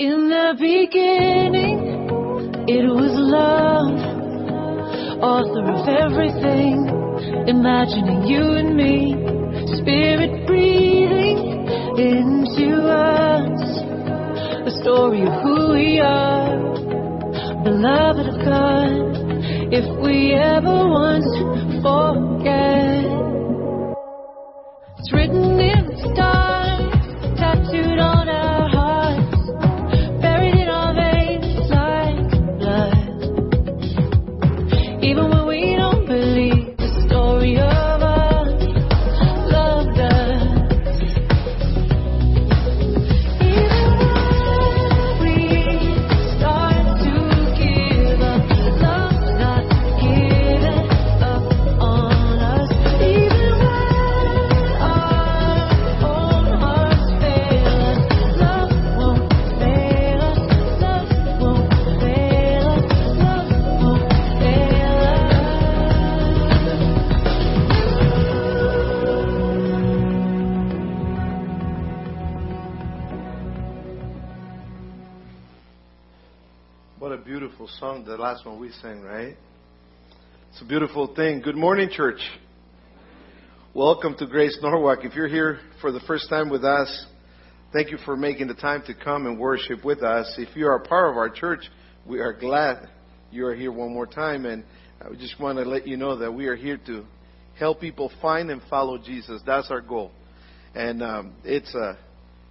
In the beginning, it was love, author of everything, imagining you and me, spirit breathing into us, the story of who we are, beloved of God. If we ever once forget, it's written in the stars, tattooed on song, the last one we sang, right? It's a beautiful thing. Good morning, church. Welcome to Grace Norwalk. If you're here for the first time with us, thank you for making the time to come and worship with us. If you are a part of our church, we are glad you are here one more time. And I just want to let you know that we are here to help people find and follow Jesus. That's our goal. And um, it's a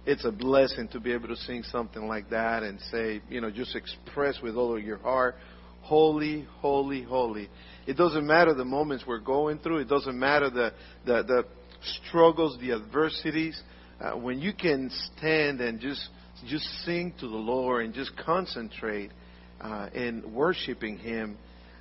it's a blessing to be able to sing something like that and say, you know, just express with all of your heart, holy, holy, holy. It doesn't matter the moments we're going through. It doesn't matter the the, the struggles, the adversities. Uh, when you can stand and just just sing to the Lord and just concentrate uh, in worshiping Him,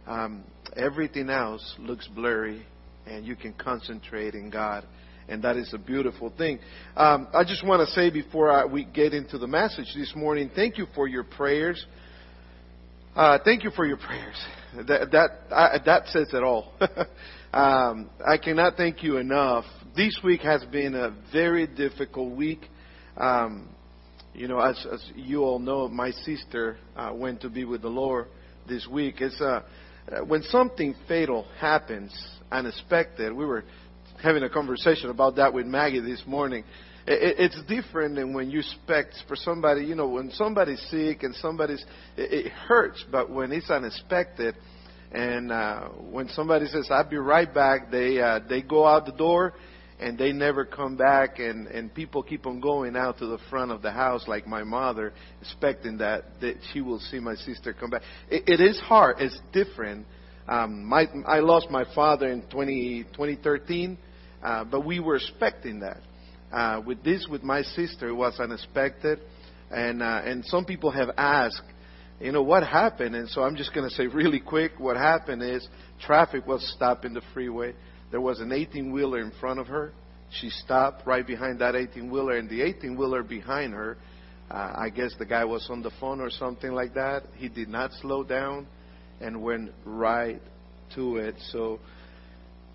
um, everything else looks blurry, and you can concentrate in God and that is a beautiful thing. Um, I just want to say before I, we get into the message this morning, thank you for your prayers. Uh, thank you for your prayers. That that I, that says it all. um, I cannot thank you enough. This week has been a very difficult week. Um, you know, as, as you all know, my sister uh, went to be with the Lord this week. It's uh, when something fatal happens, unexpected. We were having a conversation about that with Maggie this morning. It's different than when you expect for somebody, you know, when somebody's sick and somebody's, it, hurts, but when it's unexpected, and uh, when somebody says, "I'll be right back," they uh, they go out the door, and they never come back, and and people keep on going out to the front of the house, like my mother, expecting that that she will see my sister come back. It, it is hard. It's different. Um, my I lost my father in 20, 2013. Uh, but we were expecting that. Uh, with this, with my sister, it was unexpected, and uh, and some people have asked, you know, what happened? And so I'm just going to say really quick, what happened is traffic was stopped in the freeway. There was an 18 wheeler in front of her. She stopped right behind that 18 wheeler, and the 18 wheeler behind her, uh, I guess the guy was on the phone or something like that. He did not slow down and went right to it. So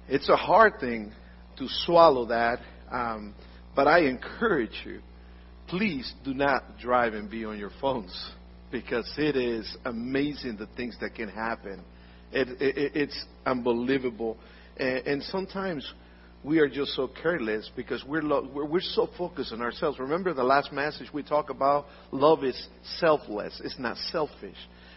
it's a hard thing to swallow that. Um, but I encourage you, please do not drive and be on your phones because it is amazing the things that can happen. It, it, it's unbelievable. And, and sometimes we are just so careless because we're, lo- we're, we're so focused on ourselves. Remember the last message we talked about? Love is selfless, it's not selfish.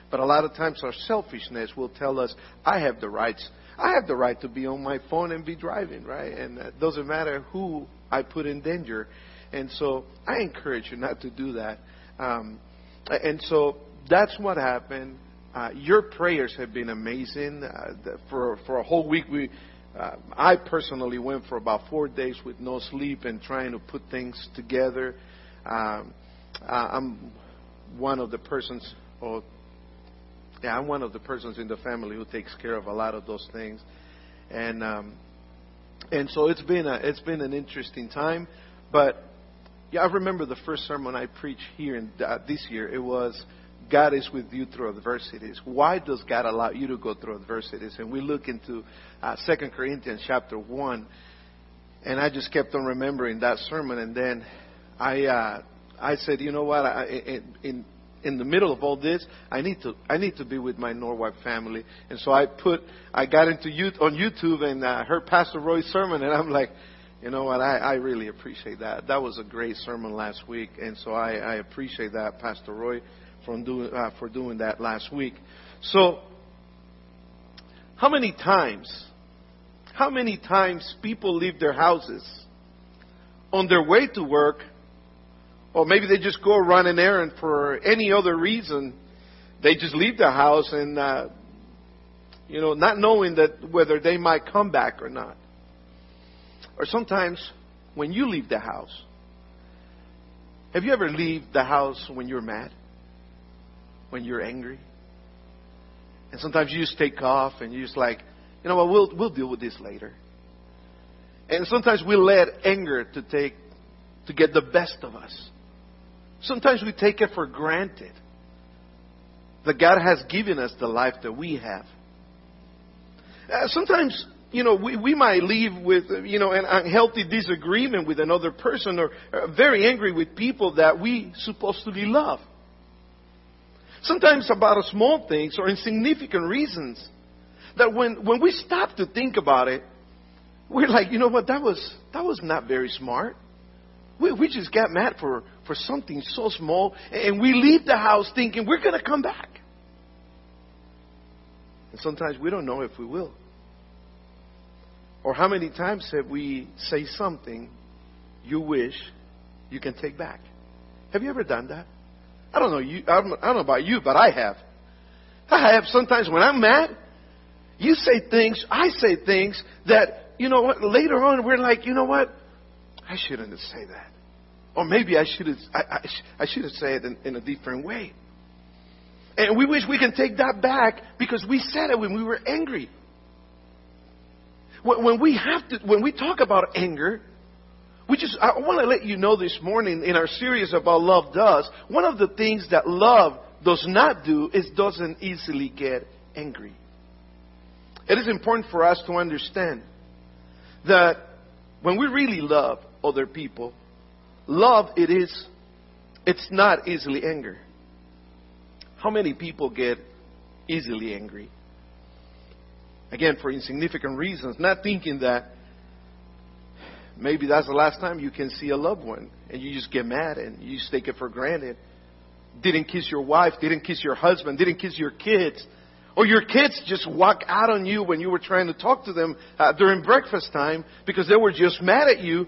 But a lot of times our selfishness will tell us, I have the rights. I have the right to be on my phone and be driving, right? And it doesn't matter who I put in danger. And so I encourage you not to do that. Um, and so that's what happened. Uh, your prayers have been amazing. Uh, for for a whole week, we uh, I personally went for about four days with no sleep and trying to put things together. Um, uh, I'm one of the persons, or yeah, I'm one of the persons in the family who takes care of a lot of those things, and um, and so it's been a it's been an interesting time, but yeah, I remember the first sermon I preached here in, uh, this year. It was God is with you through adversities. Why does God allow you to go through adversities? And we look into uh, Corinthians chapter 1, and I just kept on remembering that sermon. And then I, uh, I said, you know what? I, in, in in the middle of all this, I need to I need to be with my Norwalk family, and so I put I got into youth on YouTube and I heard Pastor Roy's sermon, and I'm like, you know what? I, I really appreciate that. That was a great sermon last week, and so I, I appreciate that, Pastor Roy, from doing uh, for doing that last week. So, how many times, how many times people leave their houses on their way to work or maybe they just go run an errand for any other reason. They just leave the house and, uh, you know, not knowing that whether they might come back or not. Or sometimes when you leave the house, have you ever leave the house when you're mad? When you're angry? And sometimes you just take off and you're just like, you know what, we'll, we'll deal with this later. And sometimes we let anger to take, to get the best of us. Sometimes we take it for granted that God has given us the life that we have. Uh, sometimes, you know, we, we might leave with, you know, an unhealthy disagreement with another person or very angry with people that we supposedly love. Sometimes about small things or insignificant reasons that when, when we stop to think about it, we're like, you know what, that was, that was not very smart. We, we just got mad for, for something so small, and we leave the house thinking we're going to come back. And sometimes we don't know if we will. Or how many times have we say something you wish you can take back? Have you ever done that? I don't know you. I don't, I don't know about you, but I have. I have sometimes when I'm mad. You say things, I say things that you know what. Later on, we're like, you know what? I shouldn't have said that. Or maybe I should have, I, I, I should have said it in, in a different way. And we wish we can take that back because we said it when we were angry. When, we have to, when we talk about anger, we just, I want to let you know this morning in our series about love does, one of the things that love does not do is doesn't easily get angry. It is important for us to understand that when we really love other people, love it is it's not easily anger. How many people get easily angry? Again, for insignificant reasons, not thinking that maybe that's the last time you can see a loved one and you just get mad and you just take it for granted. Didn't kiss your wife, didn't kiss your husband, didn't kiss your kids. Or your kids just walk out on you when you were trying to talk to them uh, during breakfast time because they were just mad at you.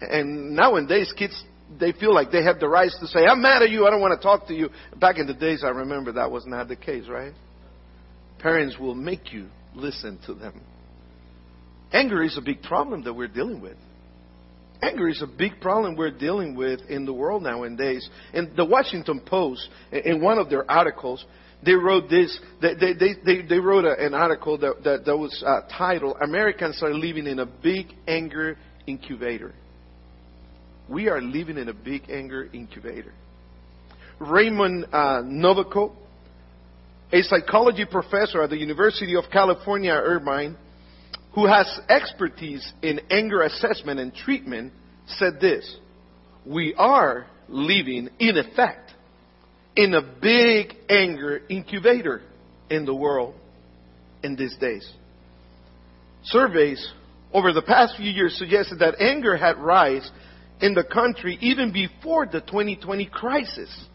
And nowadays, kids, they feel like they have the rights to say, I'm mad at you, I don't want to talk to you. Back in the days, I remember that was not the case, right? Parents will make you listen to them. Anger is a big problem that we're dealing with. Anger is a big problem we're dealing with in the world nowadays. In the Washington Post, in one of their articles, they wrote this. They, they, they, they wrote an article that, that, that was uh, titled, Americans are living in a big anger incubator. We are living in a big anger incubator. Raymond uh, Novaco, a psychology professor at the University of California, Irvine, who has expertise in anger assessment and treatment, said this We are living, in effect, in a big anger incubator in the world in these days. Surveys over the past few years suggested that anger had rise in the country even before the 2020 crisis.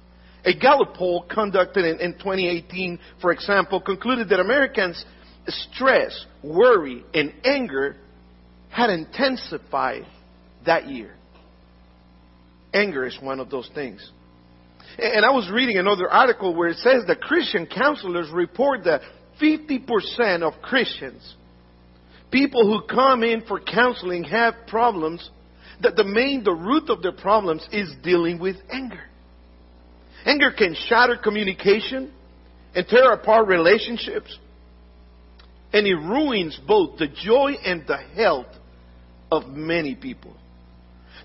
A Gallup poll conducted in, in 2018, for example, concluded that Americans' stress, worry, and anger had intensified that year. Anger is one of those things. And I was reading another article where it says that Christian counselors report that 50% of Christians, people who come in for counseling, have problems, that the main, the root of their problems is dealing with anger. Anger can shatter communication and tear apart relationships. And it ruins both the joy and the health of many people.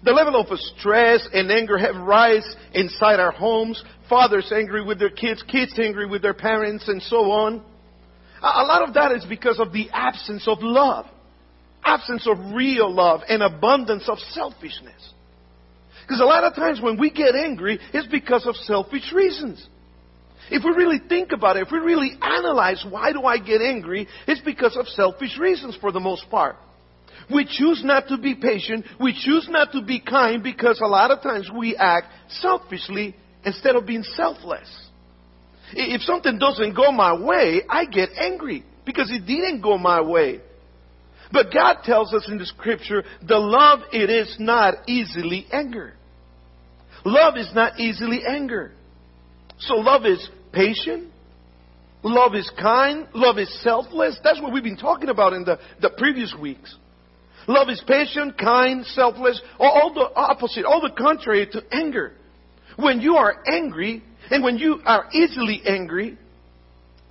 The level of stress and anger have rise inside our homes. Fathers angry with their kids, kids angry with their parents, and so on. A lot of that is because of the absence of love. Absence of real love and abundance of selfishness. Because a lot of times when we get angry, it's because of selfish reasons. If we really think about it, if we really analyze why do I get angry, it's because of selfish reasons for the most part. We choose not to be patient. We choose not to be kind because a lot of times we act selfishly instead of being selfless. If something doesn't go my way, I get angry because it didn't go my way. But God tells us in the scripture, the love it is not easily angered. Love is not easily angered. So love is patient. Love is kind. Love is selfless. That's what we've been talking about in the, the previous weeks. Love is patient, kind, selfless, all the opposite, all the contrary to anger. When you are angry, and when you are easily angry,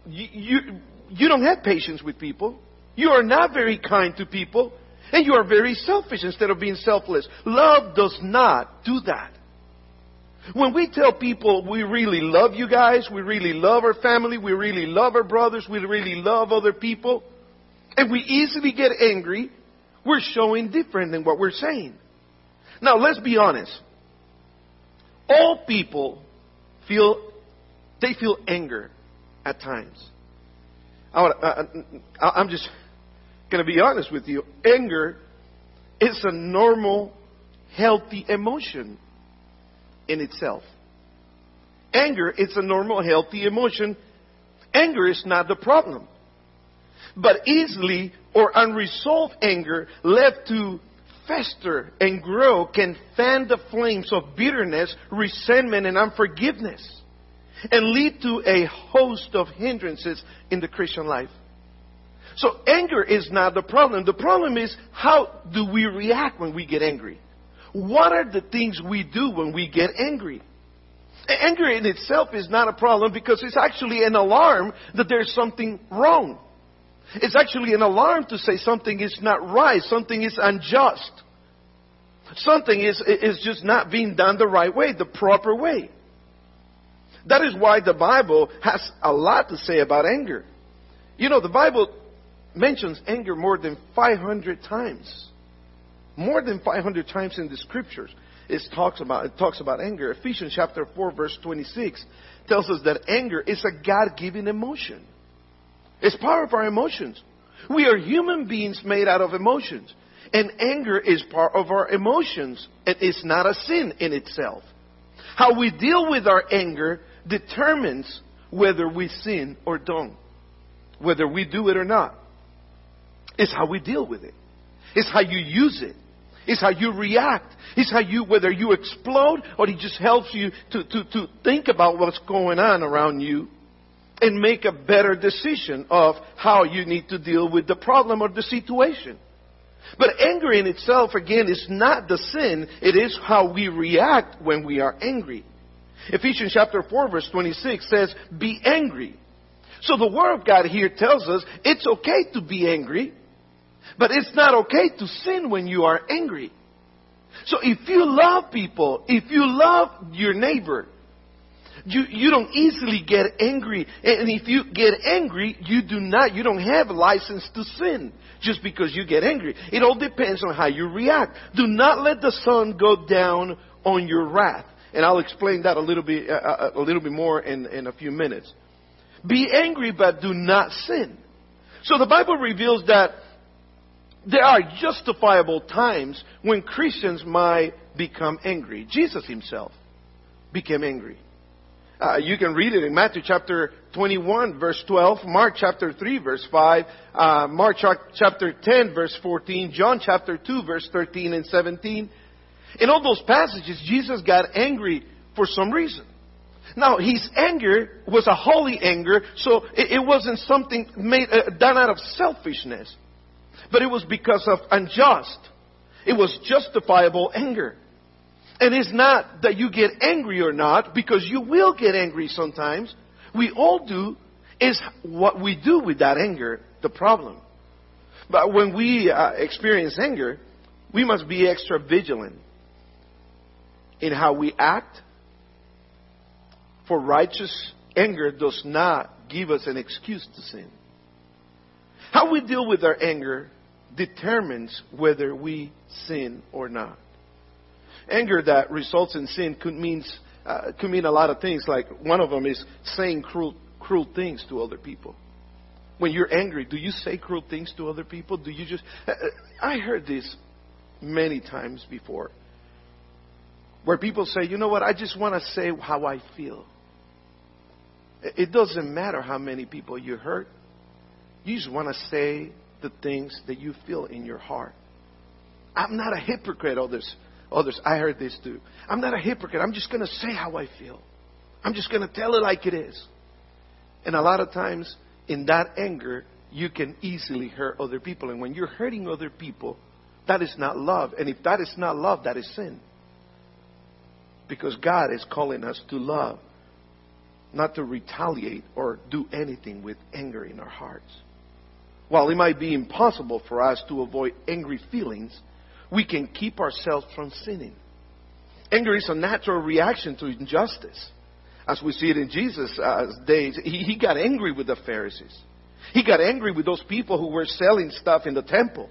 you, you, you don't have patience with people. You are not very kind to people. And you are very selfish instead of being selfless. Love does not do that. When we tell people we really love you guys, we really love our family, we really love our brothers, we really love other people, and we easily get angry, we're showing different than what we're saying. Now, let's be honest. All people feel, they feel anger at times. I, am uh, uh, just going to be honest with you. Anger is a normal, healthy emotion in itself. Anger is a normal, healthy emotion. Anger is not the problem. But easily or unresolved anger left to fester and grow can fan the flames of bitterness, resentment, and unforgiveness and lead to a host of hindrances in the Christian life. So anger is not the problem. The problem is how do we react when we get angry? What are the things we do when we get angry? Anger in itself is not a problem because it's actually an alarm that there's something wrong. It's actually an alarm to say something is not right, something is unjust. Something is, is just not being done the right way, the proper way. That is why the Bible has a lot to say about anger. You know, the Bible mentions anger more than 500 times. More than 500 times in the scriptures. It talks about, it talks about anger. Ephesians chapter 4 verse 26 tells us that anger is a God-given emotion. It's part of our emotions. We are human beings made out of emotions. And anger is part of our emotions. And It is not a sin in itself. How we deal with our anger determines whether we sin or don't. Whether we do it or not. It's how we deal with it. It's how you use it. It's how you react. It's how you, whether you explode or it just helps you to, to, to think about what's going on around you and make a better decision of how you need to deal with the problem or the situation. But anger in itself, again, is not the sin. It is how we react when we are angry. Ephesians chapter 4 verse 26 says, be angry. So the Word of God here tells us it's okay to be angry, but it's not okay to sin when you are angry. So if you love people, if you love your neighbor, you, you don't easily get angry. And if you get angry, you do not, you don't have a license to sin just because you get angry. It all depends on how you react. Do not let the sun go down on your wrath. And I'll explain that a little bit, uh, uh a little bit more in, in a few minutes. Be angry, but do not sin. So the Bible reveals that there are justifiable times when Christians might become angry. Jesus himself became angry. Uh, you can read it in Matthew chapter 21 verse 12, Mark chapter 3 verse 5, uh, Mark chapter 10 verse 14, John chapter 2 verse 13 and 17. In all those passages, Jesus got angry for some reason. Now, his anger was a holy anger, so it, it wasn't something made, uh, done out of selfishness, but it was because of unjust. It was justifiable anger. And it's not that you get angry or not, because you will get angry sometimes. We all do. Is what we do with that anger the problem. But when we uh, experience anger, we must be extra vigilant in how we act. For righteous anger does not give us an excuse to sin. How we deal with our anger determines whether we sin or not. anger that results in sin could means uh, could mean a lot of things. Like one of them is saying cruel cruel things to other people. When you're angry, do you say cruel things to other people? Do you just? uh, I heard this many times before, where people say, "You know what? I just want to say how I feel." It doesn't matter how many people you hurt. You just want to say the things that you feel in your heart. I'm not a hypocrite, others. Others, I heard this too. I'm not a hypocrite. I'm just going to say how I feel. I'm just going to tell it like it is. And a lot of times, in that anger, you can easily hurt other people. And when you're hurting other people, that is not love. And if that is not love, that is sin. Because God is calling us to love, not to retaliate or do anything with anger in our hearts. While it might be impossible for us to avoid angry feelings, we can keep ourselves from sinning. Anger is a natural reaction to injustice. As we see it in Jesus' uh, days, he, he got angry with the Pharisees. He got angry with those people who were selling stuff in the temple.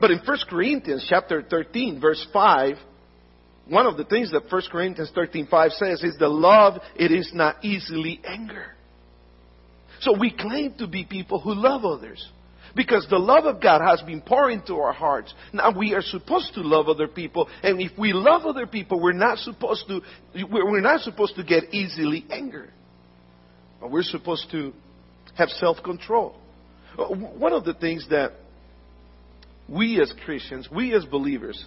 But in 1 Corinthians chapter 13, verse 5, one of the things that 1 Corinthians 13:5 says is the love it is not easily angered. So we claim to be people who love others. Because the love of God has been poured into our hearts. Now we are supposed to love other people, and if we love other people, we're not supposed to we're not supposed to get easily angered. But We're supposed to have self-control. Uh, one of the things that we as Christians, we as believers,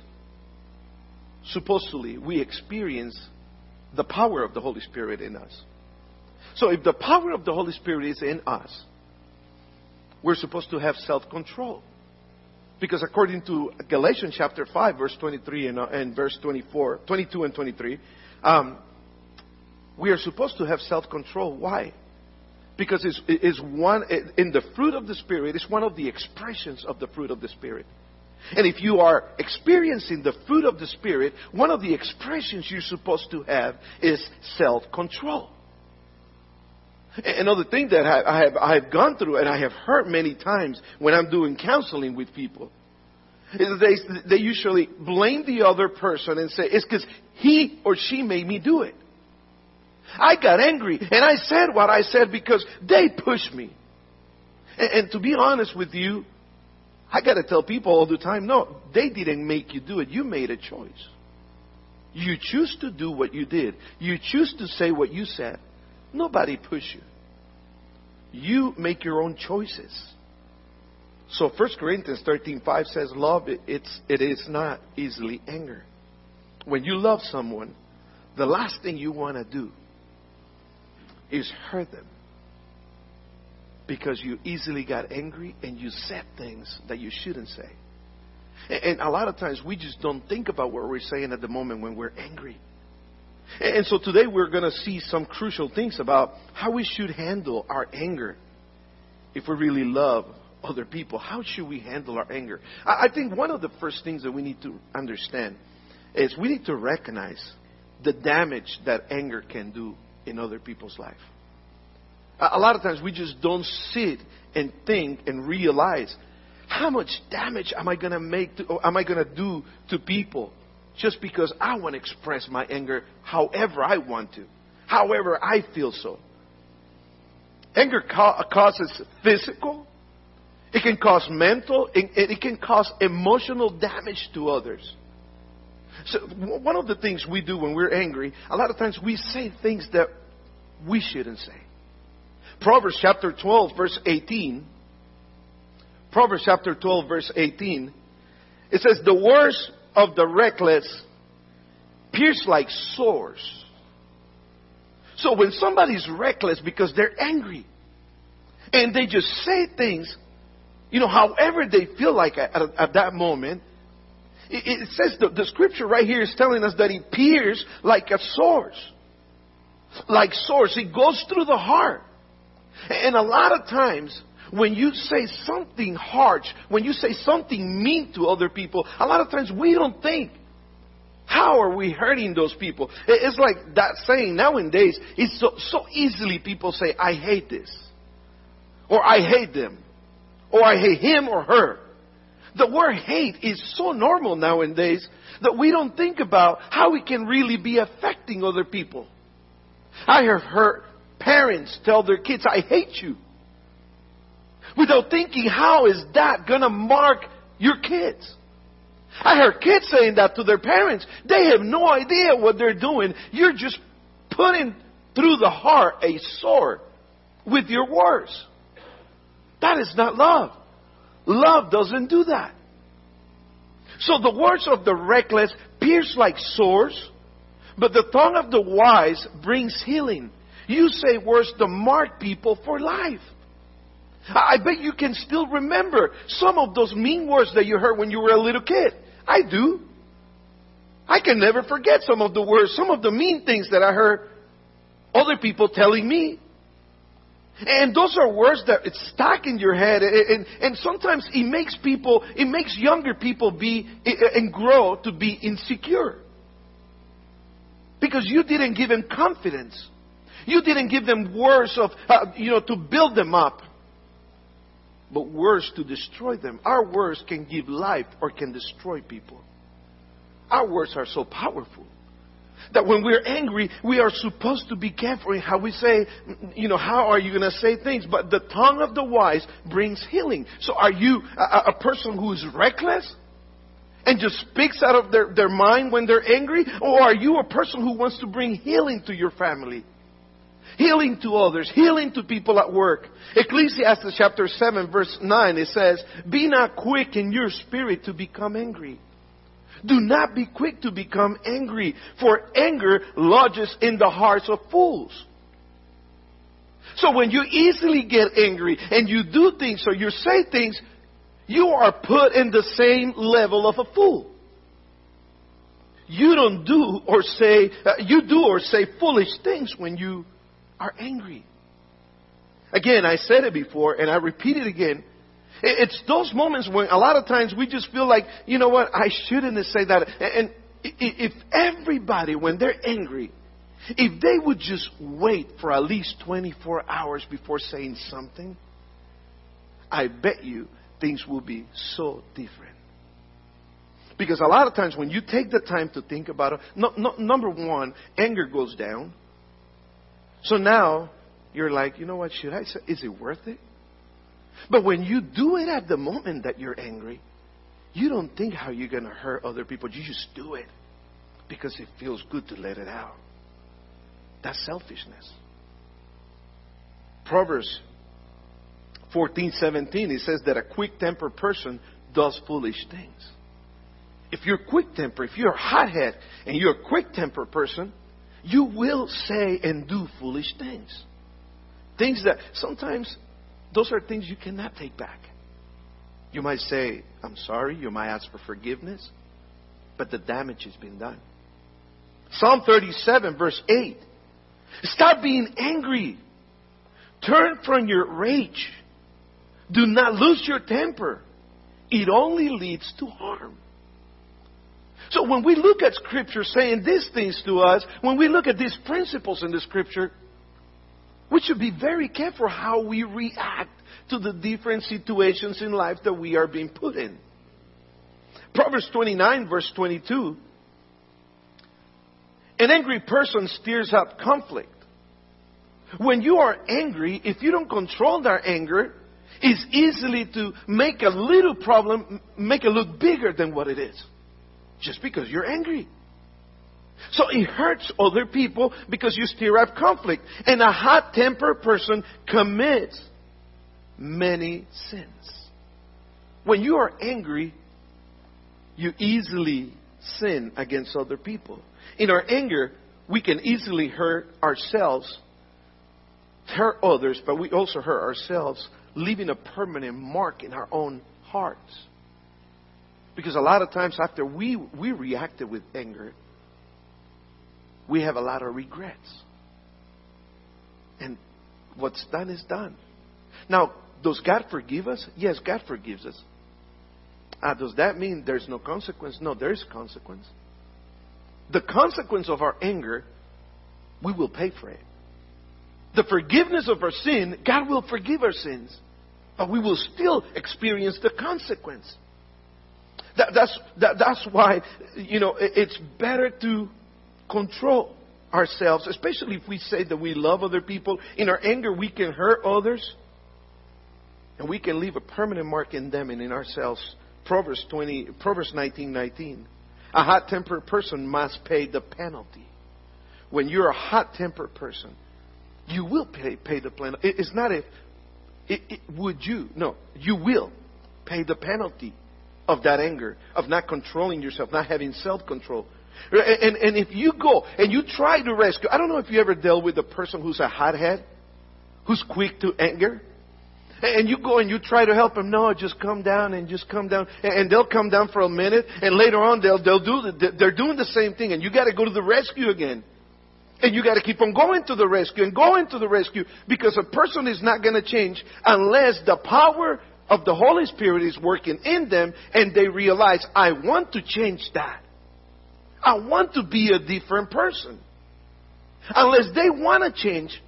supposedly we experience the power of the Holy Spirit in us. So if the power of the Holy Spirit is in us, we're supposed to have self-control. Because according to Galatians chapter 5, verse 23 and, uh, and verse 24, 22 and 23, um, we are supposed to have self-control. Why? Because it's, it's one, in the fruit of the Spirit, it's one of the expressions of the fruit of the Spirit. And if you are experiencing the fruit of the Spirit, one of the expressions you're supposed to have is self-control. Another thing that I have, I have gone through and I have heard many times when I'm doing counseling with people is they, they usually blame the other person and say, it's because he or she made me do it. I got angry and I said what I said because they pushed me. And, and to be honest with you, I got to tell people all the time, no, they didn't make you do it. You made a choice. You choose to do what you did. You choose to say what you said. Nobody push you. You make your own choices. So 1 Corinthians 13:5 says love it's it is not easily angered. When you love someone, the last thing you want to do is hurt them. Because you easily got angry and you said things that you shouldn't say. And a lot of times we just don't think about what we're saying at the moment when we're angry. And so today we're going to see some crucial things about how we should handle our anger if we really love other people. How should we handle our anger? I think one of the first things that we need to understand is we need to recognize the damage that anger can do in other people's life. A lot of times we just don't sit and think and realize how much damage am I going to make to, am I going to do to people just because I want to express my anger however I want to, however I feel so. Anger ca- causes physical, it can cause mental, it, it can cause emotional damage to others. So, one of the things we do when we're angry, a lot of times we say things that we shouldn't say. Proverbs chapter 12, verse 18. Proverbs chapter 12, verse 18. It says, The words of the reckless pierce like swords. So when somebody's reckless because they're angry and they just say things, you know, however they feel like at, at that moment, it, it says the, the scripture right here is telling us that it pierces like a sword. Like swords. It goes through the heart. And a lot of times, when you say something harsh, when you say something mean to other people, a lot of times we don't think, how are we hurting those people? It's like that saying nowadays, it's so, so easily people say, I hate this. Or I hate them. Or I hate him or her. The word hate is so normal nowadays that we don't think about how it can really be affecting other people. I have heard parents tell their kids, I hate you. Without thinking, how is that gonna mark your kids? I heard kids saying that to their parents. They have no idea what they're doing. You're just putting through the heart a sword with your words. That is not love. Love doesn't do that. So the words of the reckless pierce like swords, but the tongue of the wise brings healing. You say words to mark people for life. I bet you can still remember some of those mean words that you heard when you were a little kid. I do. I can never forget some of the words, some of the mean things that I heard other people telling me. And those are words that it's stuck in your head, and, and, and, sometimes it makes people, it makes younger people be and grow to be insecure. Because you didn't give them confidence. You didn't give them words of, uh, you know, to build them up but words to destroy them. Our words can give life or can destroy people. Our words are so powerful that when we're angry, we are supposed to be careful in how we say, you know, how are you going to say things? But the tongue of the wise brings healing. So are you a, a person who is reckless? And just speaks out of their, their mind when they're angry? Or are you a person who wants to bring healing to your family? Healing to others, healing to people at work. Ecclesiastes chapter 7 verse 9, it says, Be not quick in your spirit to become angry. Do not be quick to become angry, for anger lodges in the hearts of fools. So when you easily get angry and you do things or you say things, you are put in the same level of a fool. You don't do or say, uh, you do or say foolish things when you are angry. Again, I said it before and I repeat it again. It's those moments when a lot of times we just feel like, you know what, I shouldn't say that. And if everybody, when they're angry, if they would just wait for at least 24 hours before saying something, I bet you things will be so different. Because a lot of times when you take the time to think about it, no, no, number one, anger goes down. So now you're like, you know what, should I say, is it worth it? But when you do it at the moment that you're angry, you don't think how you're going to hurt other people. You just do it because it feels good to let it out. That's selfishness. Proverbs 14:17 it says that a quick-tempered person does foolish things. If you're quick-tempered, if you're a hothead and you're a quick-tempered person, you will say and do foolish things. Things that sometimes those are things you cannot take back. You might say, I'm sorry, you might ask for forgiveness, but the damage has been done. Psalm 37, verse 8. Stop being angry. Turn from your rage. Do not lose your temper. It only leads to harm. So when we look at Scripture saying these things to us, when we look at these principles in the Scripture, we should be very careful how we react to the different situations in life that we are being put in. Proverbs 29, verse 22. An angry person stirs up conflict. When you are angry, if you don't control that anger, it's easily to make a little problem make it look bigger than what it is just because you're angry. So it hurts other people because you stir up conflict. And a hot tempered person commits many sins. When you are angry, you easily sin against other people. In our anger, we can easily hurt ourselves, hurt others, but we also hurt ourselves, leaving a permanent mark in our own hearts. Because a lot of times after we, we reacted with anger, we have a lot of regrets. And what's done is done. Now, does God forgive us? Yes, God forgives us. Uh, does that mean there's no consequence? No, there's consequence. The consequence of our anger, we will pay for it. The forgiveness of our sin, God will forgive our sins, but we will still experience the consequence. That, that's, that, that's why, you know, it, it's better to control ourselves, especially if we say that we love other people. In our anger, we can hurt others. And we can leave a permanent mark in them and in ourselves. Proverbs 20, Proverbs 19, 19. A hot-tempered person must pay the penalty. When you're a hot-tempered person, you will pay, pay the penalty. It, it's not if, it, it, would you? No, you will pay the penalty of that anger, of not controlling yourself, not having self-control. And, and if you go and you try to rescue, I don't know if you ever dealt with a person who's a hothead, who's quick to anger. And you go and you try to help them. No, just come down and just come down. And they'll come down for a minute, and later on they'll they'll do the, they're doing the same thing, and you got to go to the rescue again. And you got to keep on going to the rescue and going to the rescue because a person is not going to change unless the power of the Holy Spirit is working in them and they realize, I want to change that. I want to be a different person. Unless they want to change,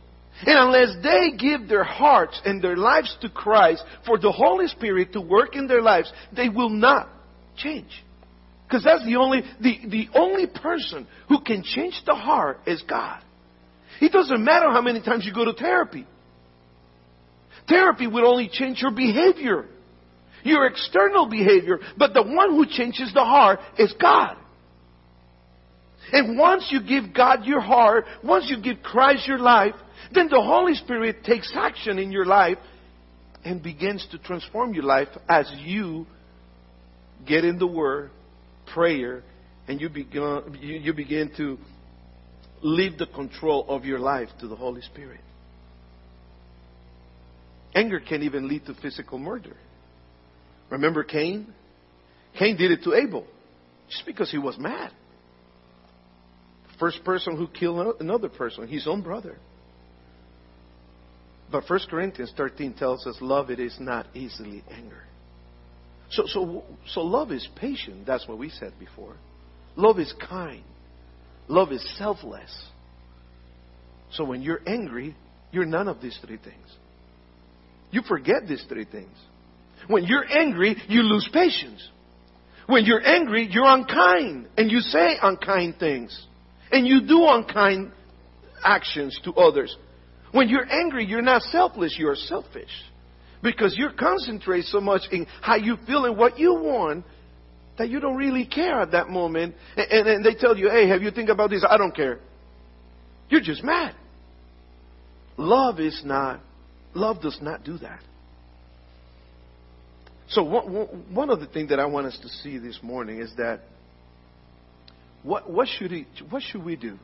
and unless they give their hearts and their lives to Christ for the Holy Spirit to work in their lives, they will not change. Because that's the only, the, the only person who can change the heart is God. It doesn't matter how many times you go to therapy. Therapy will only change your behavior, your external behavior, but the one who changes the heart is God. And once you give God your heart, once you give Christ your life, then the Holy Spirit takes action in your life and begins to transform your life as you get in the Word, prayer, and you begin, you, you begin to leave the control of your life to the Holy Spirit. Anger can even lead to physical murder. Remember Cain? Cain did it to Abel just because he was mad. First person who killed another person, his own brother. But 1 Corinthians 13 tells us love it is not easily angered. So, so, so love is patient. That's what we said before. Love is kind. Love is selfless. So when you're angry, you're none of these three things. You forget these three things. When you're angry, you lose patience. When you're angry, you're unkind and you say unkind things and you do unkind actions to others. When you're angry, you're not selfless, you're selfish. Because you concentrate so much in how you feel and what you want that you don't really care at that moment. And, and, and they tell you, hey, have you think about this? I don't care. You're just mad. Love is not, love does not do that. So one, the things that I want us to see this morning is that what, what, should he, what should we do?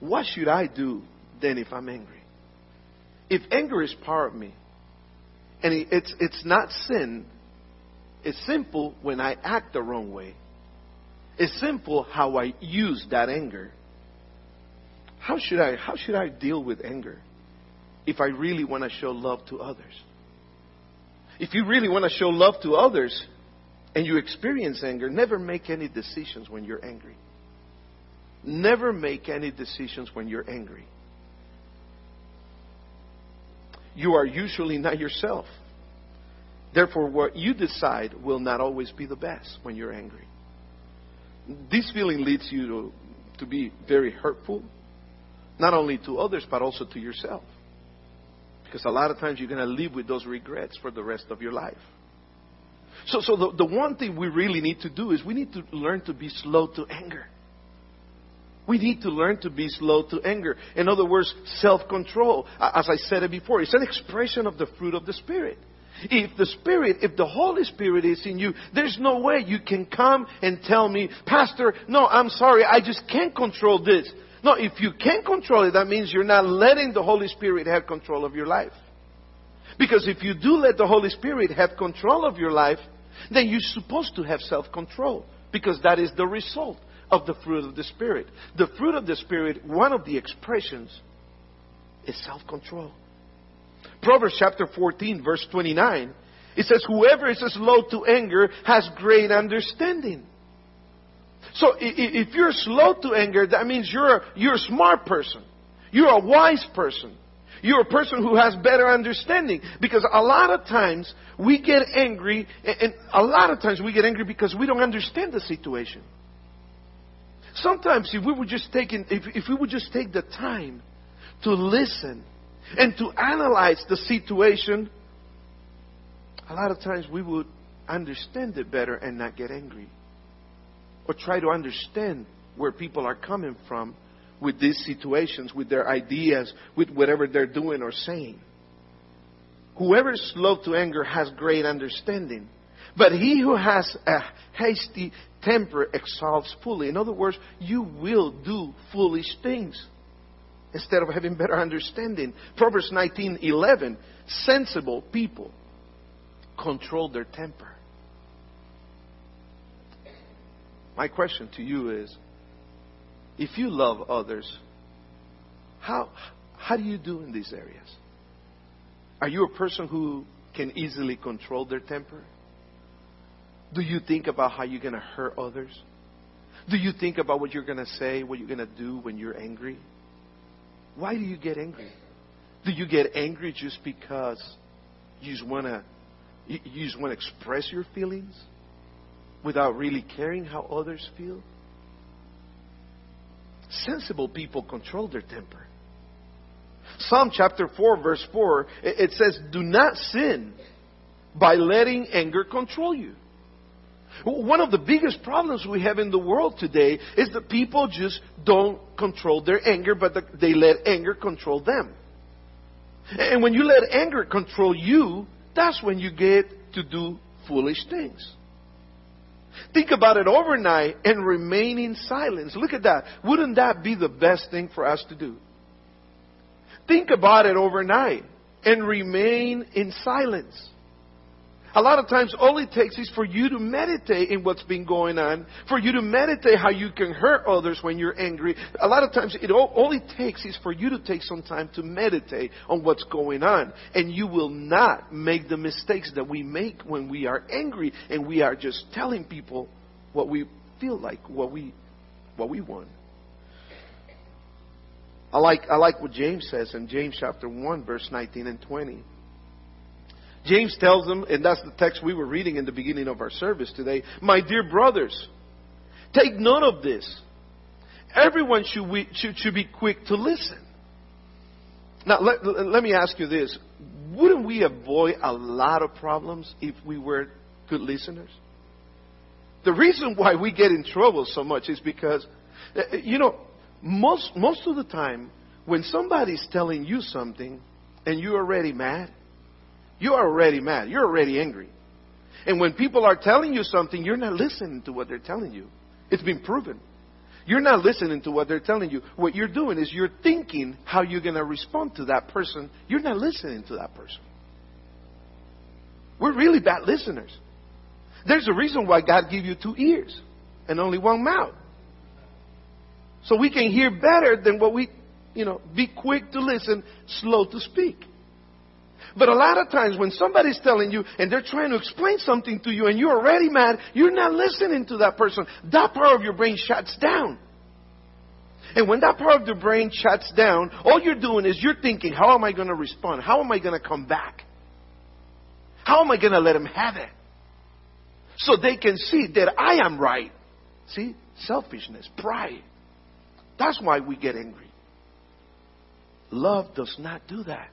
What should I do then if I'm angry? if anger is part of me, and it's, it's not sin, it's simple when I act the wrong way. It's simple how I use that anger. How should I, how should I deal with anger if I really want to show love to others? If you really want to show love to others and you experience anger, never make any decisions when you're angry. Never make any decisions when you're angry you are usually not yourself. Therefore, what you decide will not always be the best when you're angry. This feeling leads you to, to be very hurtful, not only to others, but also to yourself. Because a lot of times you're going to live with those regrets for the rest of your life. So, so the, the one thing we really need to do is we need to learn to be slow to anger. We need to learn to be slow to anger. In other words, self-control. As I said it before, it's an expression of the fruit of the Spirit. If the Spirit, if the Holy Spirit is in you, there's no way you can come and tell me, Pastor, no, I'm sorry, I just can't control this. No, if you can't control it, that means you're not letting the Holy Spirit have control of your life. Because if you do let the Holy Spirit have control of your life, then you're supposed to have self-control. Because that is the result of the fruit of the Spirit. The fruit of the Spirit, one of the expressions, is self control. Proverbs chapter 14, verse 29, it says, Whoever is slow to anger has great understanding. So if you're slow to anger, that means you're a, you're a smart person. You're a wise person. You're a person who has better understanding. Because a lot of times we get angry, and a lot of times we get angry because we don't understand the situation. Sometimes if we would just take, in, if, if we would just take the time to listen and to analyze the situation, a lot of times we would understand it better and not get angry. Or try to understand where people are coming from with these situations, with their ideas, with whatever they're doing or saying. Whoever is slow to anger has great understanding. But he who has a hasty temper exalts fully. In other words, you will do foolish things instead of having better understanding. Proverbs 19:11, sensible people control their temper. My question to you is if you love others, how, how do you do in these areas? Are you a person who can easily control their temper? Do you think about how you're going to hurt others? Do you think about what you're going to say, what you're going to do when you're angry? Why do you get angry? Do you get angry just because you just want to you just want to express your feelings without really caring how others feel? Sensible people control their temper. Psalm chapter 4, verse 4, it says, Do not sin by letting anger control you. One of the biggest problems we have in the world today is that people just don't control their anger, but they let anger control them. And when you let anger control you, that's when you get to do foolish things. Think about it overnight and remain in silence. Look at that. Wouldn't that be the best thing for us to do? Think about it overnight and remain in silence. A lot of times, all it takes is for you to meditate in what's been going on, for you to meditate how you can hurt others when you're angry. A lot of times, it all, all it takes is for you to take some time to meditate on what's going on. And you will not make the mistakes that we make when we are angry and we are just telling people what we feel like, what we, what we want. I like, I like what James says in James chapter 1, verse 19 and 20. James tells them, and that's the text we were reading in the beginning of our service today, My dear brothers, take note of this. Everyone should, we, should, should be quick to listen. Now, let, let me ask you this. Wouldn't we avoid a lot of problems if we were good listeners? The reason why we get in trouble so much is because, uh, you know, most, most of the time, when somebody's telling you something and you're already mad, you're already mad. You're already angry. And when people are telling you something, you're not listening to what they're telling you. It's been proven. You're not listening to what they're telling you. What you're doing is you're thinking how you're going to respond to that person. You're not listening to that person. We're really bad listeners. There's a reason why God gave you two ears and only one mouth. So we can hear better than what we, you know, be quick to listen, slow to speak. But a lot of times when somebody's telling you and they're trying to explain something to you and you're already mad, you're not listening to that person. That part of your brain shuts down. And when that part of the brain shuts down, all you're doing is you're thinking, how am I going to respond? How am I going to come back? How am I going to let them have it? So they can see that I am right. See? Selfishness, pride. That's why we get angry. Love does not do that.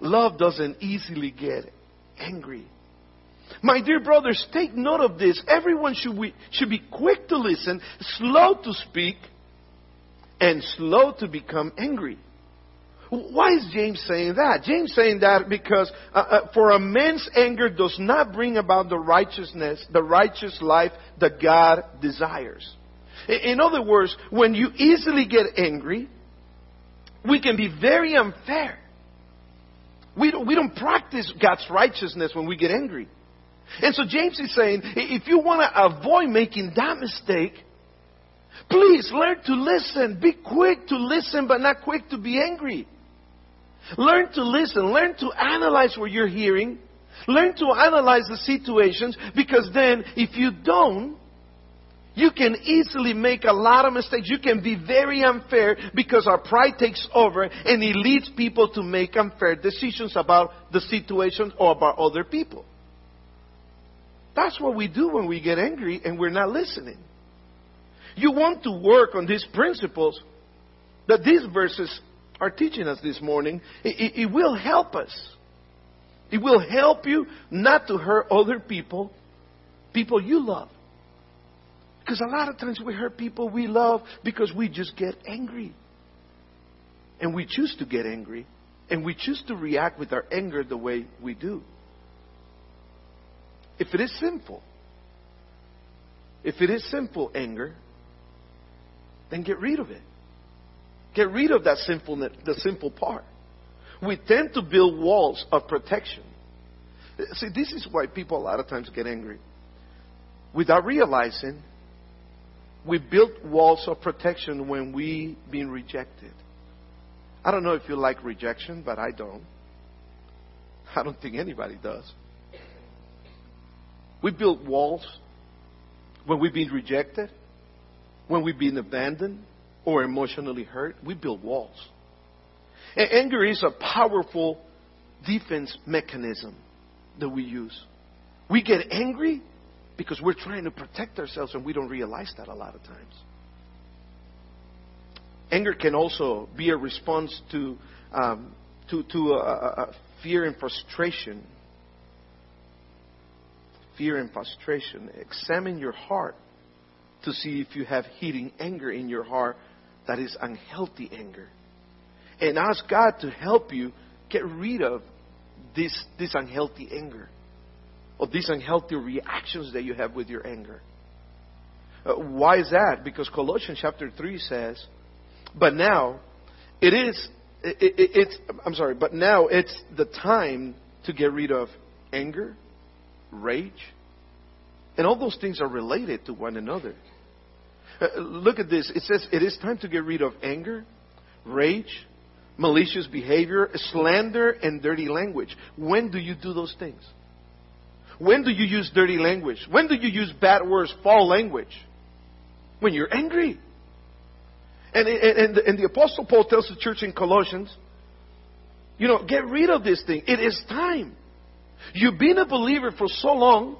Love doesn't easily get angry. My dear brothers, take note of this. Everyone should, be, should be quick to listen, slow to speak, and slow to become angry. Why is James saying that? James saying that because uh, uh, for a man's anger does not bring about the righteousness, the righteous life that God desires. In other words, when you easily get angry, we can be very unfair. We don't, we don't practice God's righteousness when we get angry. And so James is saying, if you want to avoid making that mistake, please learn to listen. Be quick to listen, but not quick to be angry. Learn to listen. Learn to analyze what you're hearing. Learn to analyze the situations because then if you don't, You can easily make a lot of mistakes. You can be very unfair because our pride takes over and it leads people to make unfair decisions about the situation or about other people. That's what we do when we get angry and we're not listening. You want to work on these principles that these verses are teaching us this morning. It, it, it will help us. It will help you not to hurt other people, people you love. Because a lot of times we hurt people we love because we just get angry. And we choose to get angry. And we choose to react with our anger the way we do. If it is sinful, if it is sinful anger, then get rid of it. Get rid of that sinfulness, the sinful part. We tend to build walls of protection. See, this is why people a lot of times get angry. Without realizing, we built walls of protection when we've been rejected. I don't know if you like rejection, but I don't. I don't think anybody does. We built walls when we've been rejected, when we've been abandoned or emotionally hurt. We build walls. And anger is a powerful defense mechanism that we use. We get angry because we're trying to protect ourselves and we don't realize that a lot of times. Anger can also be a response to, um, to, to a, a fear and frustration. Fear and frustration. Examine your heart to see if you have hidden anger in your heart that is unhealthy anger. And ask God to help you get rid of this, this unhealthy anger or these unhealthy reactions that you have with your anger. Uh, why is that? Because Colossians chapter 3 says, but now it is, it, it, it's, I'm sorry, but now it's the time to get rid of anger, rage, and all those things are related to one another. Uh, look at this. It says it is time to get rid of anger, rage, malicious behavior, slander, and dirty language. When do you do those things? When do you use dirty language? When do you use bad words, foul language? When you're angry. And, and, and, the Apostle Paul tells the church in Colossians, you know, get rid of this thing. It is time. You've been a believer for so long,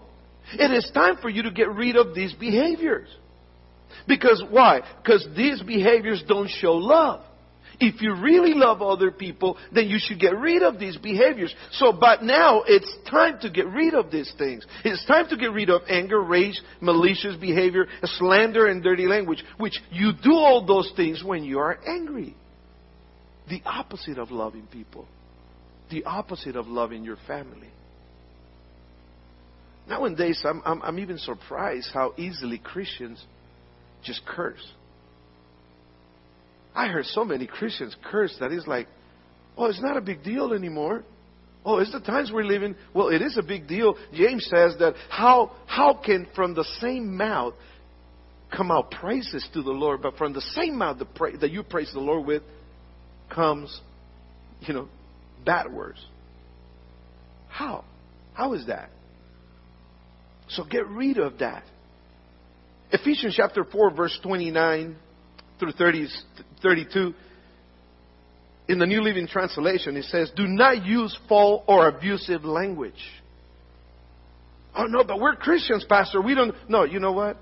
it is time for you to get rid of these behaviors. Because why? Because these behaviors don't show love. If you really love other people, then you should get rid of these behaviors. So, but now it's time to get rid of these things. It's time to get rid of anger, rage, malicious behavior, slander, and dirty language, which you do all those things when you are angry. The opposite of loving people. The opposite of loving your family. Nowadays, I'm, I'm, I'm even surprised how easily Christians just curse. I heard so many Christians curse that it's like, oh, it's not a big deal anymore. Oh, it's the times we're living. Well, it is a big deal. James says that how how can from the same mouth come out praises to the Lord, but from the same mouth pra- that you praise the Lord with comes, you know, bad words. How? How is that? So get rid of that. Ephesians chapter 4, verse 29 through 30, 32, in the New Living Translation, it says, Do not use foul or abusive language. Oh, no, but we're Christians, Pastor. We don't. No, you know what?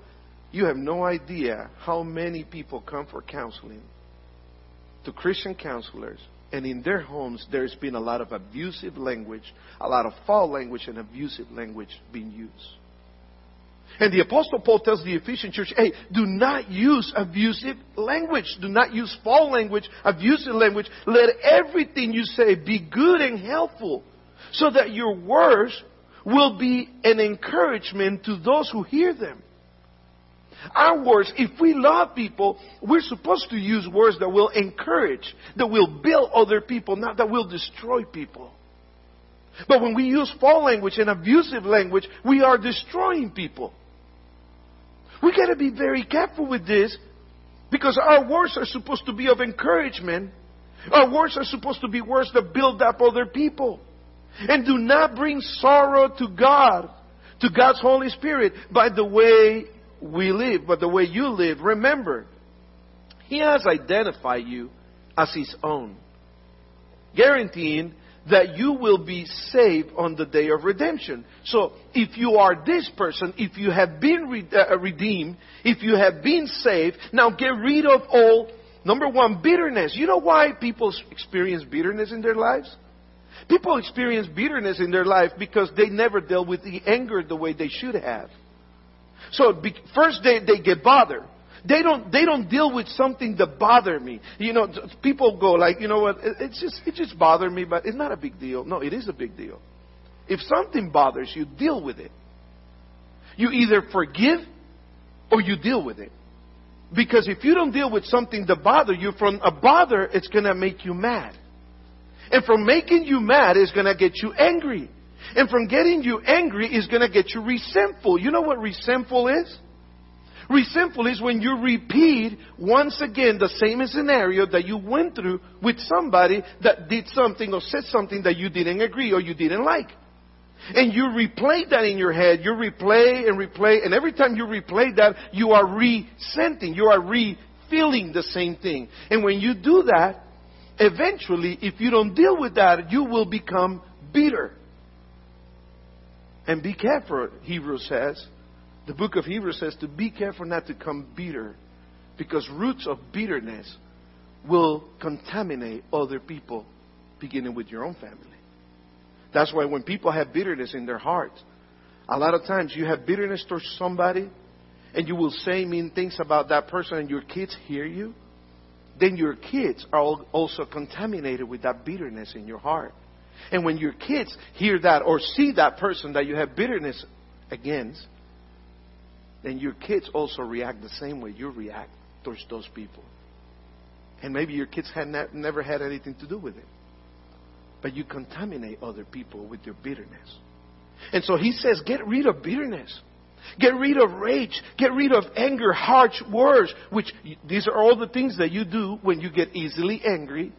You have no idea how many people come for counseling to Christian counselors, and in their homes, there's been a lot of abusive language, a lot of foul language, and abusive language being used. And the Apostle Paul tells the Ephesian church, hey, do not use abusive language. Do not use foul language, abusive language. Let everything you say be good and helpful so that your words will be an encouragement to those who hear them. Our words, if we love people, we're supposed to use words that will encourage, that will build other people, not that will destroy people. But when we use foul language and abusive language, we are destroying people. We got to be very careful with this because our words are supposed to be of encouragement. Our words are supposed to be words that build up other people. And do not bring sorrow to God, to God's Holy Spirit, by the way we live, by the way you live. Remember, He has identified you as His own, guaranteeing that you will be saved on the day of redemption. So, if you are this person, if you have been re- uh, redeemed, if you have been saved, now get rid of all, number one, bitterness. You know why people experience bitterness in their lives? People experience bitterness in their life because they never dealt with the anger the way they should have. So first they, they get bothered. They don't, they don't deal with something that bother me. You know, people go like, you know what, it, it's just, it just bothered me, but it's not a big deal. No, it is a big deal. If something bothers you, deal with it. You either forgive or you deal with it. Because if you don't deal with something that bothers you, from a bother, it's going to make you mad. And from making you mad, it's going to get you angry. And from getting you angry is going to get you resentful. You know what resentful is? Resentful is when you repeat once again the same scenario that you went through with somebody that did something or said something that you didn't agree or you didn't like. And you replay that in your head. You replay and replay. And every time you replay that, you are resenting. You are re-feeling the same thing. And when you do that, eventually, if you don't deal with that, you will become bitter. And be careful, Hebrews says. The book of Hebrews says to be careful not to become bitter because roots of bitterness will contaminate other people, beginning with your own family. That's why when people have bitterness in their heart, a lot of times you have bitterness towards somebody and you will say mean things about that person and your kids hear you, then your kids are also contaminated with that bitterness in your heart. And when your kids hear that or see that person that you have bitterness against, then your kids also react the same way you react towards those people. And maybe your kids had ne- never had anything to do with it. But you contaminate other people with your bitterness. And so he says, get rid of bitterness. Get rid of rage. Get rid of anger, harsh words, which these are all the things that you do when you get easily angry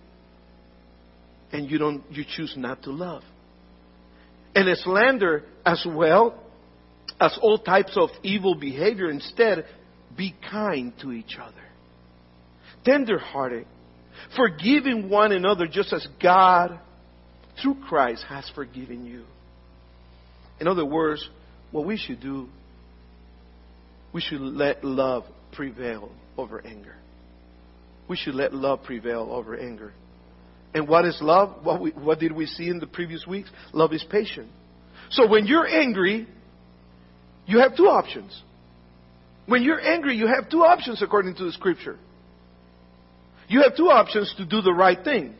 and you don't you choose not to love. And slander as well as all types of evil behavior. Instead, be kind to each other. Tenderhearted, forgiving one another just as God through Christ has forgiven you. In other words, what we should do, we should let love prevail over anger. We should let love prevail over anger. And what is love? What, we, what did we see in the previous weeks? Love is patient. So when you're angry, you have two options. When you're angry, you have two options according to the scripture. You have two options to do the right thing.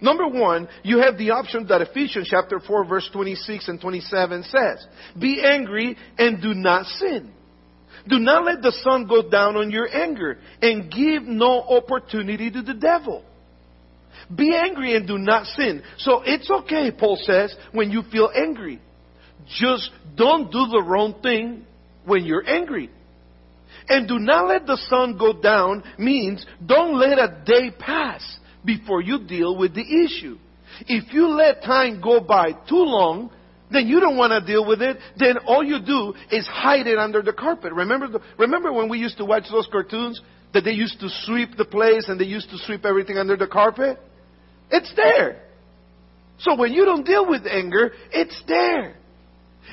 Number one, you have the option that Ephesians chapter 4 verse 26 and 27 says. Be angry and do not sin. Do not let the sun go down on your anger and give no opportunity to the devil. Be angry and do not sin. So it's okay, Paul says, when you feel angry. Just don't do the wrong thing when you're angry. And do not let the sun go down means don't let a day pass before you deal with the issue. If you let time go by too long, then you don't want to deal with it. Then all you do is hide it under the carpet. Remember, the, remember when we used to watch those cartoons that they used to sweep the place and they used to sweep everything under the carpet? It's there. So when you don't deal with anger, it's there.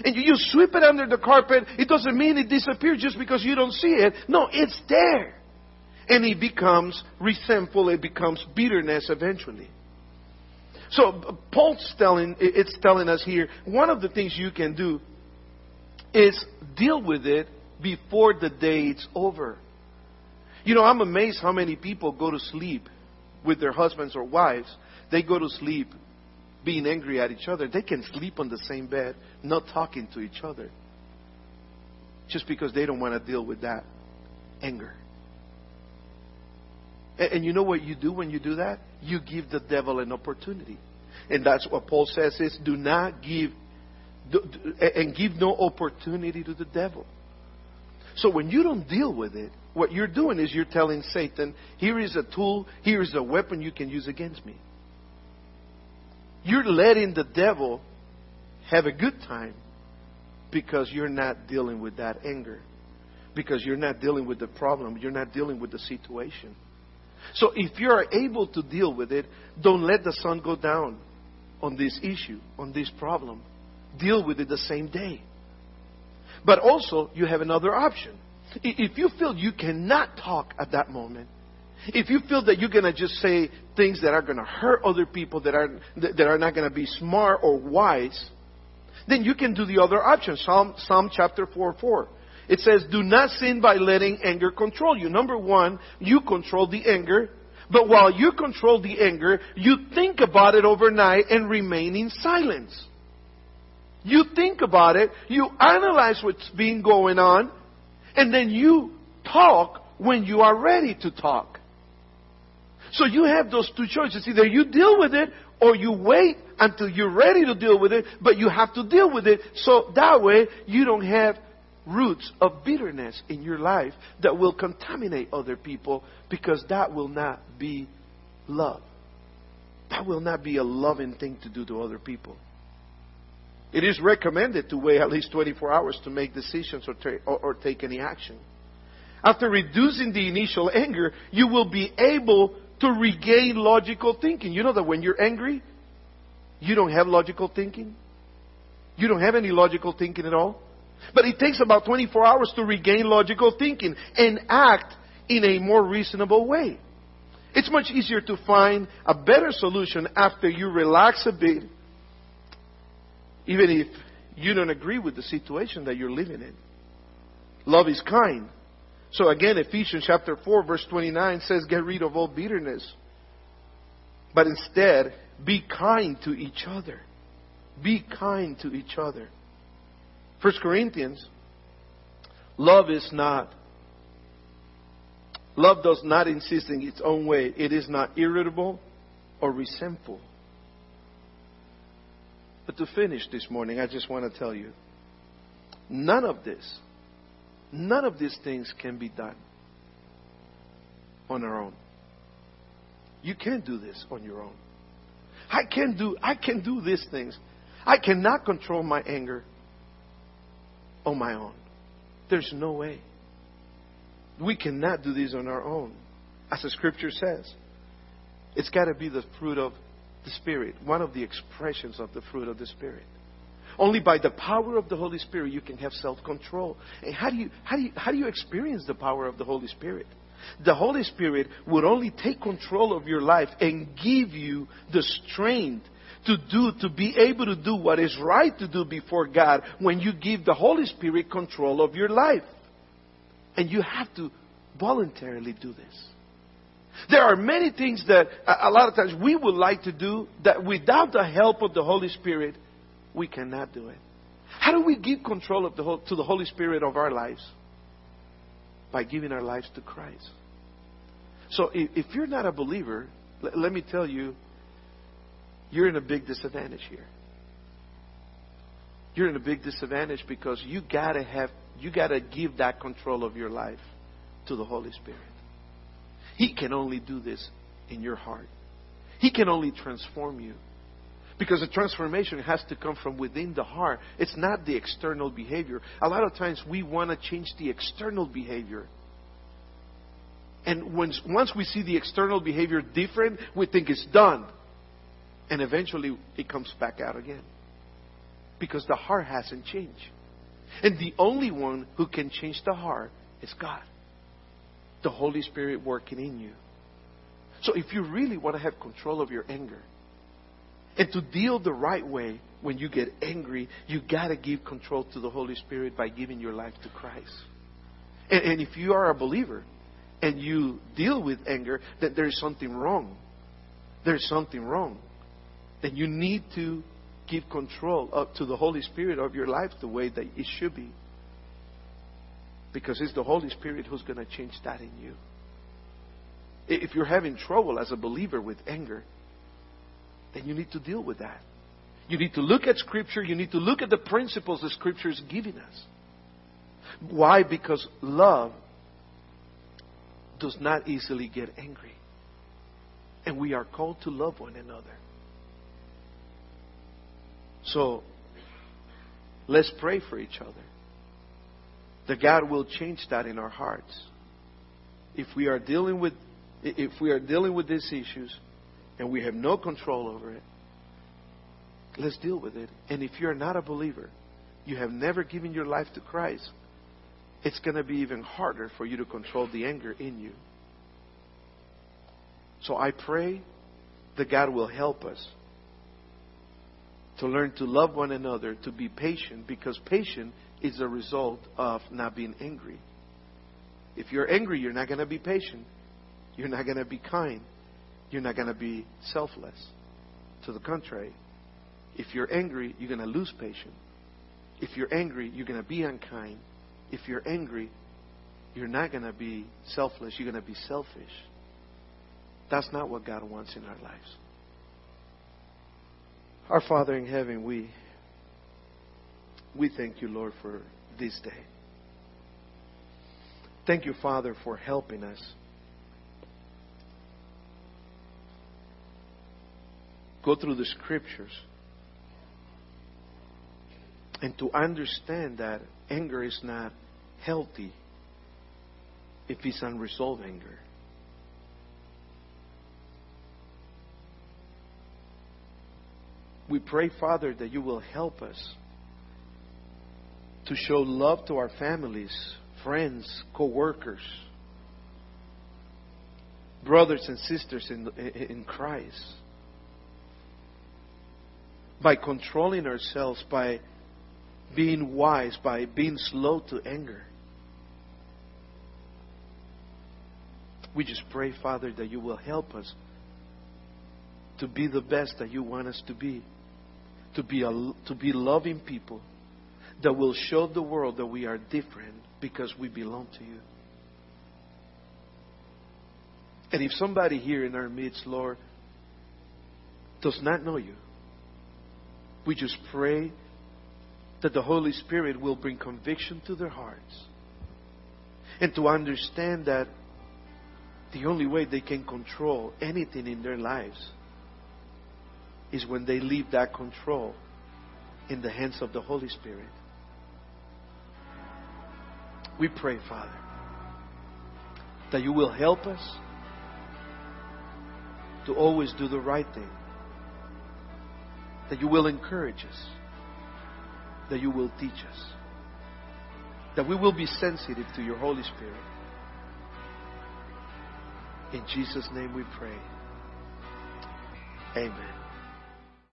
And you, you sweep it under the carpet, it doesn't mean it disappears just because you don't see it. No, it's there. And it becomes resentful, it becomes bitterness eventually. So Paul's telling, it's telling us here, one of the things you can do is deal with it before the day it's over. You know, I'm amazed how many people go to sleep with their husbands or wives they go to sleep being angry at each other. They can sleep on the same bed, not talking to each other. Just because they don't want to deal with that anger. And, and you know what you do when you do that? You give the devil an opportunity. And that's what Paul says is do not give and give no opportunity to the devil. So when you don't deal with it, what you're doing is you're telling Satan, here is a tool, here is a weapon you can use against me. You're letting the devil have a good time because you're not dealing with that anger. because you're not dealing with the problem, you're not dealing with the situation. So if you are able to deal with it, don't let the sun go down on this issue, on this problem. Deal with it the same day. But also, you have another option. If you feel you cannot talk at that moment, if you feel that you're going to just say things that are going to hurt other people, that are, that are not going to be smart or wise, then you can do the other option. Psalm, Psalm chapter 4 4. It says, Do not sin by letting anger control you. Number one, you control the anger. But while you control the anger, you think about it overnight and remain in silence. You think about it, you analyze what's been going on, and then you talk when you are ready to talk. So you have those two choices. Either you deal with it or you wait until you're ready to deal with it, but you have to deal with it so that way you don't have roots of bitterness in your life that will contaminate other people because that will not be love. That will not be a loving thing to do to other people. It is recommended to wait at least 24 hours to make decisions or, or, or take any action. After reducing the initial anger, you will be able to regain logical thinking. You know that when you're angry, you don't have logical thinking? You don't have any logical thinking at all? But it takes about 24 hours to regain logical thinking and act in a more reasonable way. It's much easier to find a better solution after you relax a bit, even if you don't agree with the situation that you're living in. Love is kind. So again, Ephesians chapter 4 verse 29 says, get rid of all bitterness. But instead, be kind to each other. Be kind to each other. 1 Corinthians, love is not, love does not insist in its own way. It is not irritable or resentful. But to finish this morning, I just want to tell you none of this, none of these things can be done on our own. You can't do this on your own. I can do I can do these things. I cannot control my anger on my own. There's no way. We cannot do this on our own. As the scripture says, it's got to be the fruit of the Spirit, one of the expressions of the fruit of the Spirit. Only by the power of the Holy Spirit you can have self control. And how do, you, how, do you, how do you experience the power of the Holy Spirit? The Holy Spirit would only take control of your life and give you the strength to do, to be able to do what is right to do before God when you give the Holy Spirit control of your life. And you have to voluntarily do this. There are many things that a lot of times we would like to do that without the help of the Holy Spirit, we cannot do it. How do we give control of the, whole, to the Holy Spirit of our lives? By giving our lives to Christ. So if, you're not a believer, let me tell you, you're in a big disadvantage here. You're in a big disadvantage because you gotta have you gotta give that control of your life to the Holy Spirit. He can only do this in your heart. He can only transform you. Because the transformation has to come from within the heart. It's not the external behavior. A lot of times we want to change the external behavior. And once, once we see the external behavior different, we think it's done. And eventually it comes back out again. Because the heart hasn't changed. And the only one who can change the heart is God. The Holy Spirit working in you. So if you really want to have control of your anger and to deal the right way when you get angry, you got to give control to the Holy Spirit by giving your life to Christ. And, and if you are a believer and you deal with anger, then there's something wrong. There's something wrong then you need to give control up to the Holy Spirit of your life the way that it should be. Because it's the Holy Spirit who's going to change that in you. If you're having trouble as a believer with anger, then you need to deal with that. You need to look at Scripture. You need to look at the principles the Scripture is giving us. Why? Because love does not easily get angry. And we are called to love one another. So let's pray for each other. that God will change that in our hearts. If we are dealing with if we are dealing with these issues and we have no control over it, let's deal with it. And if you're not a believer, you have never given your life to Christ, it's going to be even harder for you to control the anger in you. So I pray that God will help us to learn to love one another, to be patient, because patience is a result of not being angry. If you're angry, you're not going to be patient. You're not going to be kind. You're not going to be selfless. To the contrary, if you're angry, you're going to lose patience. If you're angry, you're going to be unkind. If you're angry, you're not going to be selfless. You're going to be selfish. That's not what God wants in our lives. Our Father in heaven, we we thank you, Lord, for this day. Thank you, Father, for helping us. Go through the scriptures and to understand that anger is not healthy if it's unresolved anger. We pray, Father, that you will help us to show love to our families, friends, co-workers, brothers and sisters in, in Christ. By controlling ourselves, by being wise, by being slow to anger. We just pray, Father, that you will help us to be the best that you want us to be, to be a, to be loving people that will show the world that we are different because we belong to you. And if somebody here in our midst, Lord, does not know you, we just pray that the Holy Spirit will bring conviction to their hearts and to understand that the only way they can control anything in their lives is when they leave that control in the hands of the Holy Spirit. We pray, Father, that you will help us to always do the right thing, that you will encourage us, that you will teach us, that we will be sensitive to your Holy Spirit. In Jesus' name we pray. Amen.